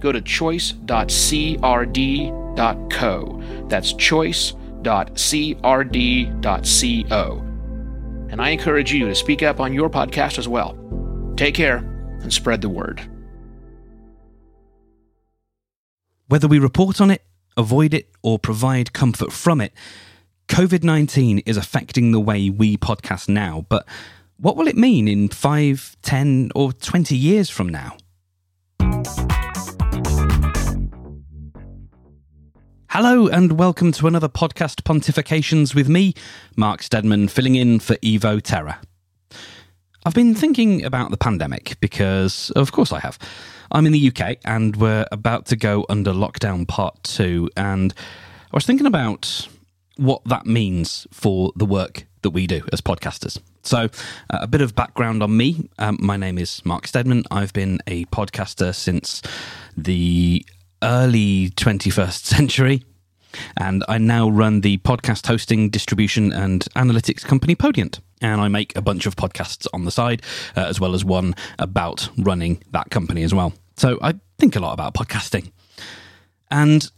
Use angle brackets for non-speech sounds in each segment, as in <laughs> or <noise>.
go to choice.crd.co. That's choice.crd.co. And I encourage you to speak up on your podcast as well. Take care and spread the word. Whether we report on it, avoid it, or provide comfort from it, COVID 19 is affecting the way we podcast now. But what will it mean in 5, 10, or 20 years from now? Hello, and welcome to another podcast Pontifications with me, Mark Steadman, filling in for Evo Terra. I've been thinking about the pandemic because, of course, I have. I'm in the UK and we're about to go under lockdown part two. And I was thinking about what that means for the work that we do as podcasters. So, uh, a bit of background on me. Um, my name is Mark Steadman. I've been a podcaster since the early 21st century. And I now run the podcast hosting, distribution, and analytics company Podiant. And I make a bunch of podcasts on the side, uh, as well as one about running that company as well. So I think a lot about podcasting. And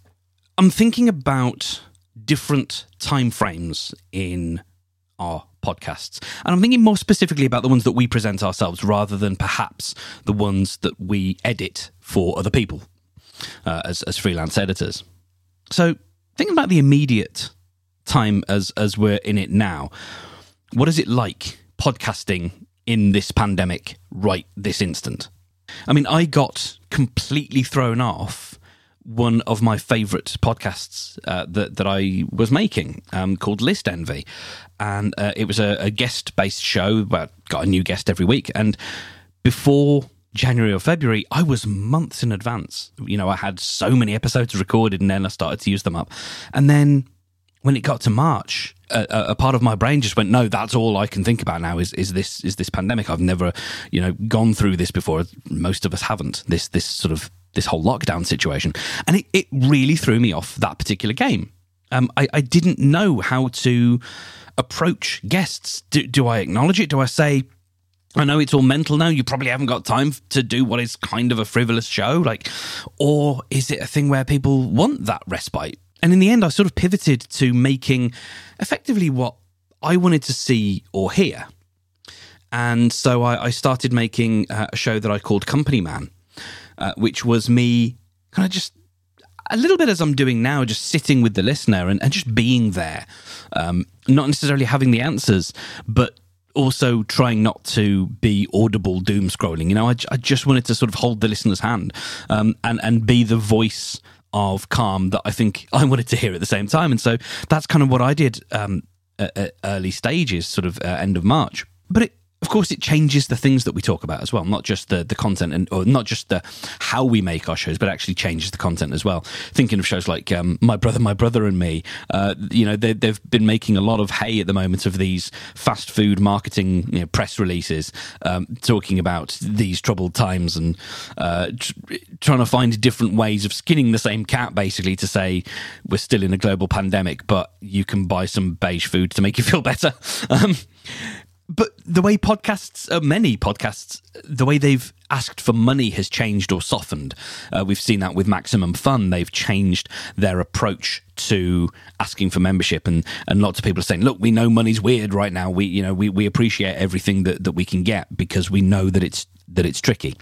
I'm thinking about different time frames in our podcasts. And I'm thinking more specifically about the ones that we present ourselves rather than perhaps the ones that we edit for other people uh, as, as freelance editors. So thinking about the immediate time as as we're in it now, what is it like podcasting in this pandemic right this instant? I mean, I got completely thrown off one of my favorite podcasts uh, that that I was making um, called List Envy, and uh, it was a, a guest based show. But got a new guest every week, and before January or February, I was months in advance. You know, I had so many episodes recorded, and then I started to use them up, and then when it got to March, a, a, part of my brain just went, "No, that's all I can think about now is is this is this pandemic. I've never, you know, gone through this before. Most of us haven't. This this sort of this whole lockdown situation, and it, it really threw me off that particular game. Um, I, I didn't know how to approach guests. Do, do I acknowledge it? Do I say, I know it's all mental now. You probably haven't got time to do what is kind of a frivolous show, like, or is it a thing where people want that respite? And in the end, I sort of pivoted to making effectively what I wanted to see or hear. And so I, I started making uh, a show that I called Company Man, uh, which was me kind of just a little bit as I'm doing now, just sitting with the listener and, and just being there. Um, not necessarily having the answers, but also trying not to be audible doom scrolling. You know, I, I just wanted to sort of hold the listener's hand um, and, and be the voice of calm that I think I wanted to hear at the same time. And so that's kind of what I did um, at, at early stages, sort of uh, end of March. But it, of course, it changes the things that we talk about as well, not just the, the content and or not just the how we make our shows, but actually changes the content as well. Thinking of shows like um, My Brother, My Brother and Me, uh, you know, they, have been making a lot of hay at the moment of these fast food marketing you know, press releases, um, talking about these troubled times and uh, tr- trying to find different ways of skinning the same cat, basically, to say we're still in a global pandemic, but you can buy some beige food to make you feel better. <laughs> Um, but the way podcasts, uh, many podcasts, the way they've asked for money has changed or softened. Uh, we've seen that with Maximum Fun. They've changed their approach to asking for membership, and, and lots of people are saying, "Look, we know money's weird right now. We you know we, we appreciate everything that, that we can get because we know that it's that it's tricky.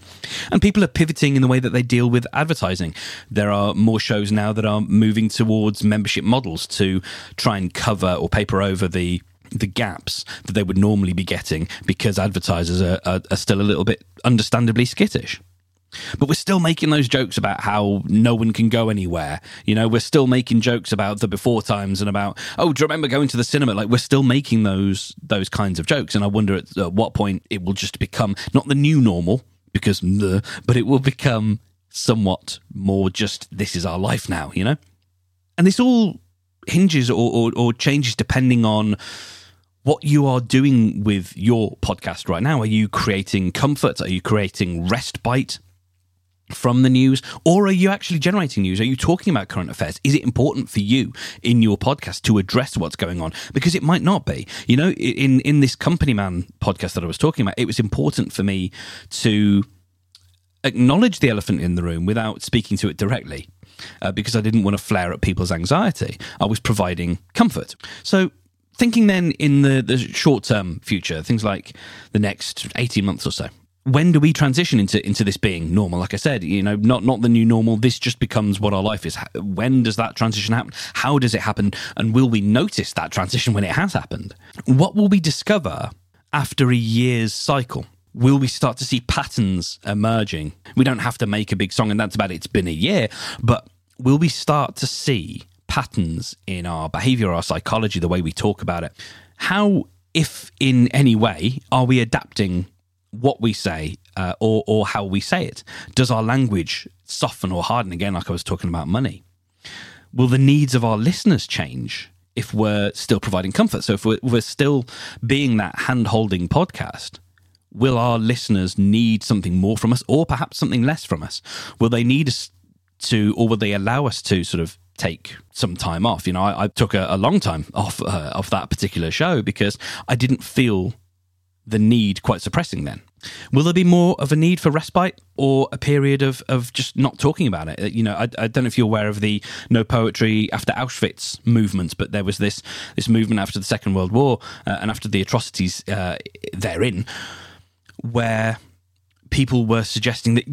And people are pivoting in the way that they deal with advertising. There are more shows now that are moving towards membership models to try and cover or paper over the the gaps that they would normally be getting because advertisers are, are, are still a little bit understandably skittish. But we're still making those jokes about how no one can go anywhere. You know, we're still making jokes about the before times and about, oh, do you remember going to the cinema? Like we're still making those those kinds of jokes. And I wonder at, at what point it will just become not the new normal, because the, but it will become somewhat more just this is our life now, you know? And this all hinges or, or, or changes depending on what you are doing with your podcast right now. Are you creating comfort? Are you creating respite? from the news or are you actually generating news are you talking about current affairs is it important for you in your podcast to address what's going on because it might not be you know in in this company man podcast that i was talking about it was important for me to acknowledge the elephant in the room without speaking to it directly uh, because i didn't want to flare up people's anxiety i was providing comfort so thinking then in the, the short term future things like the next 18 months or so when do we transition into into this being normal? Like i said you know not not the new normal. This just becomes what our life is. When does that transition happen? How does it happen? And will we notice that transition when it has happened? What will we discover after a year's cycle? Will we start to see patterns emerging? We don't have to make a big song and that's about it. It's been a year but will we start to see patterns in our behavior our psychology the way we talk about it how if in any way are we adapting what we say uh, or or how we say it? Does our language soften or harden again, like I was talking about money? Will the needs of our listeners change if we're still providing comfort? So if we're, we're still being that hand holding podcast, will our listeners need something more from us or perhaps something less from us? Will they need us to, or will they allow us to sort of take some time off? You know, I, I took a, a, long time off uh, of that particular show because I didn't feel the need quite suppressing then. Will there be more of a need for respite or a period of, of just not talking about it? You know, I, I don't know if you're aware of the no poetry after Auschwitz movement, but there was this this movement after the Second World War uh, and after the atrocities uh, therein, where people were suggesting that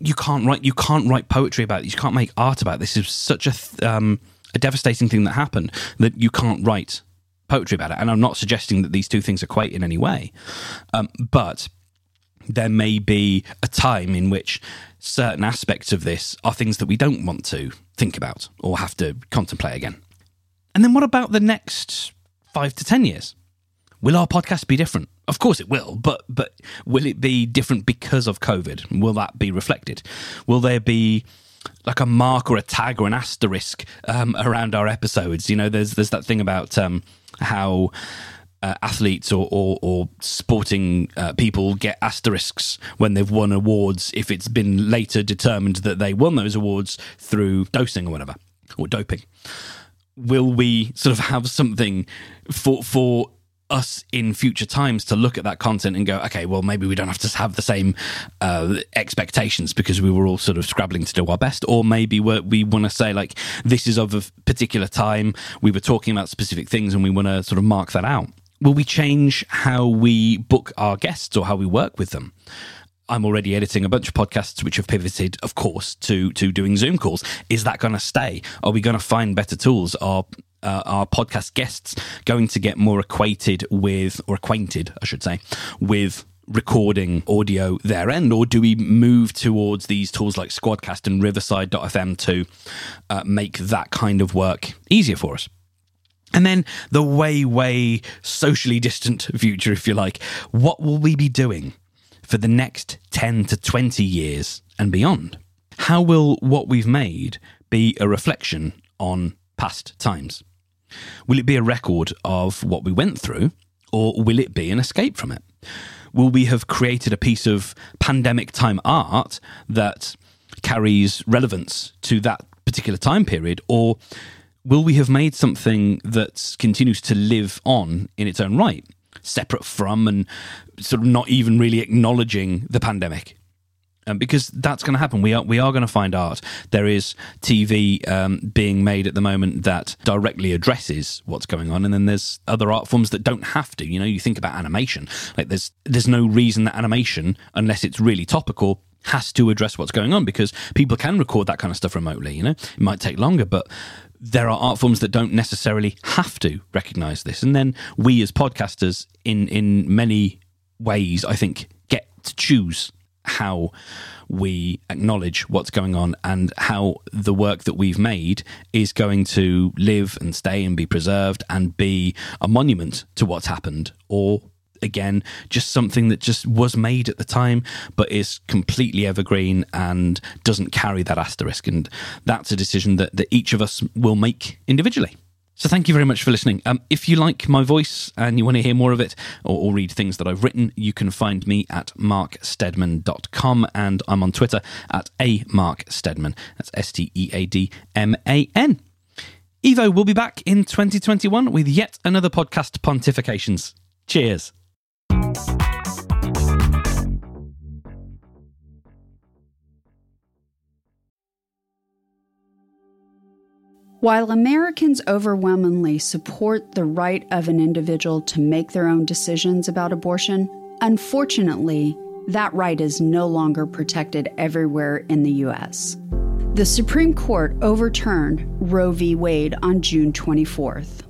you can't write you can't write poetry about this, you can't make art about this. Is such a um, a devastating thing that happened that you can't write poetry about it. And I'm not suggesting that these two things equate in any way, um, but there may be a time in which certain aspects of this are things that we don't want to think about or have to contemplate again. And then what about the next five to 10 years? Will our podcast be different? Of course it will, but but will it be different because of COVID? Will that be reflected? Will there be like a mark or a tag or an asterisk um, around our episodes? You know, there's there's that thing about um, how uh, athletes or, or, or sporting uh, people get asterisks when they've won awards if it's been later determined that they won those awards through dosing or whatever or doping. Will we sort of have something for for us in future times to look at that content and go, okay, well, maybe we don't have to have the same uh, expectations because we were all sort of scrabbling to do our best. Or maybe we want to say, like, this is of a particular time. We were talking about specific things and we want to sort of mark that out. Will we change how we book our guests or how we work with them? I'm already editing a bunch of podcasts which have pivoted, of course, to to doing Zoom calls. Is that going to stay? Are we going to find better tools? Are uh, our podcast guests going to get more acquainted with, or acquainted, I should say, with recording audio their end, or do we move towards these tools like Squadcast and Riverside.fm to uh, make that kind of work easier for us? And then the way, way socially distant future, if you like, what will we be doing for the next 10 to 20 years and beyond? How will what we've made be a reflection on past times? Will it be a record of what we went through, or will it be an escape from it? Will we have created a piece of pandemic time art that carries relevance to that particular time period, or will we have made something that continues to live on in its own right, separate from and sort of not even really acknowledging the pandemic? Um, because that's going to happen. We are we are going to find art. There is TV um, being made at the moment that directly addresses what's going on, and then there's other art forms that don't have to. You know, you think about animation. Like there's there's no reason that animation, unless it's really topical, has to address what's going on because people can record that kind of stuff remotely. You know, it might take longer, but there are art forms that don't necessarily have to recognize this. And then we as podcasters, in in many ways, I think, get to choose how we acknowledge what's going on and how the work that we've made is going to live and stay and be preserved and be a monument to what's happened or again, just something that just was made at the time, but is completely evergreen and doesn't carry that asterisk. And that's a decision that, that each of us will make individually. So thank you very much for listening. Um, if you like my voice and you want to hear more of it or, or, read things that I've written, you can find me at marksteadman.com and I'm on Twitter at a Mark Steadman. That's S T E A D M A N. Evo will be back in 2021 with yet another podcast pontifications. Cheers. While Americans overwhelmingly support the right of an individual to make their own decisions about abortion, unfortunately, that right is no longer protected everywhere in the U.S. The Supreme Court overturned Roe v. Wade on June 24th.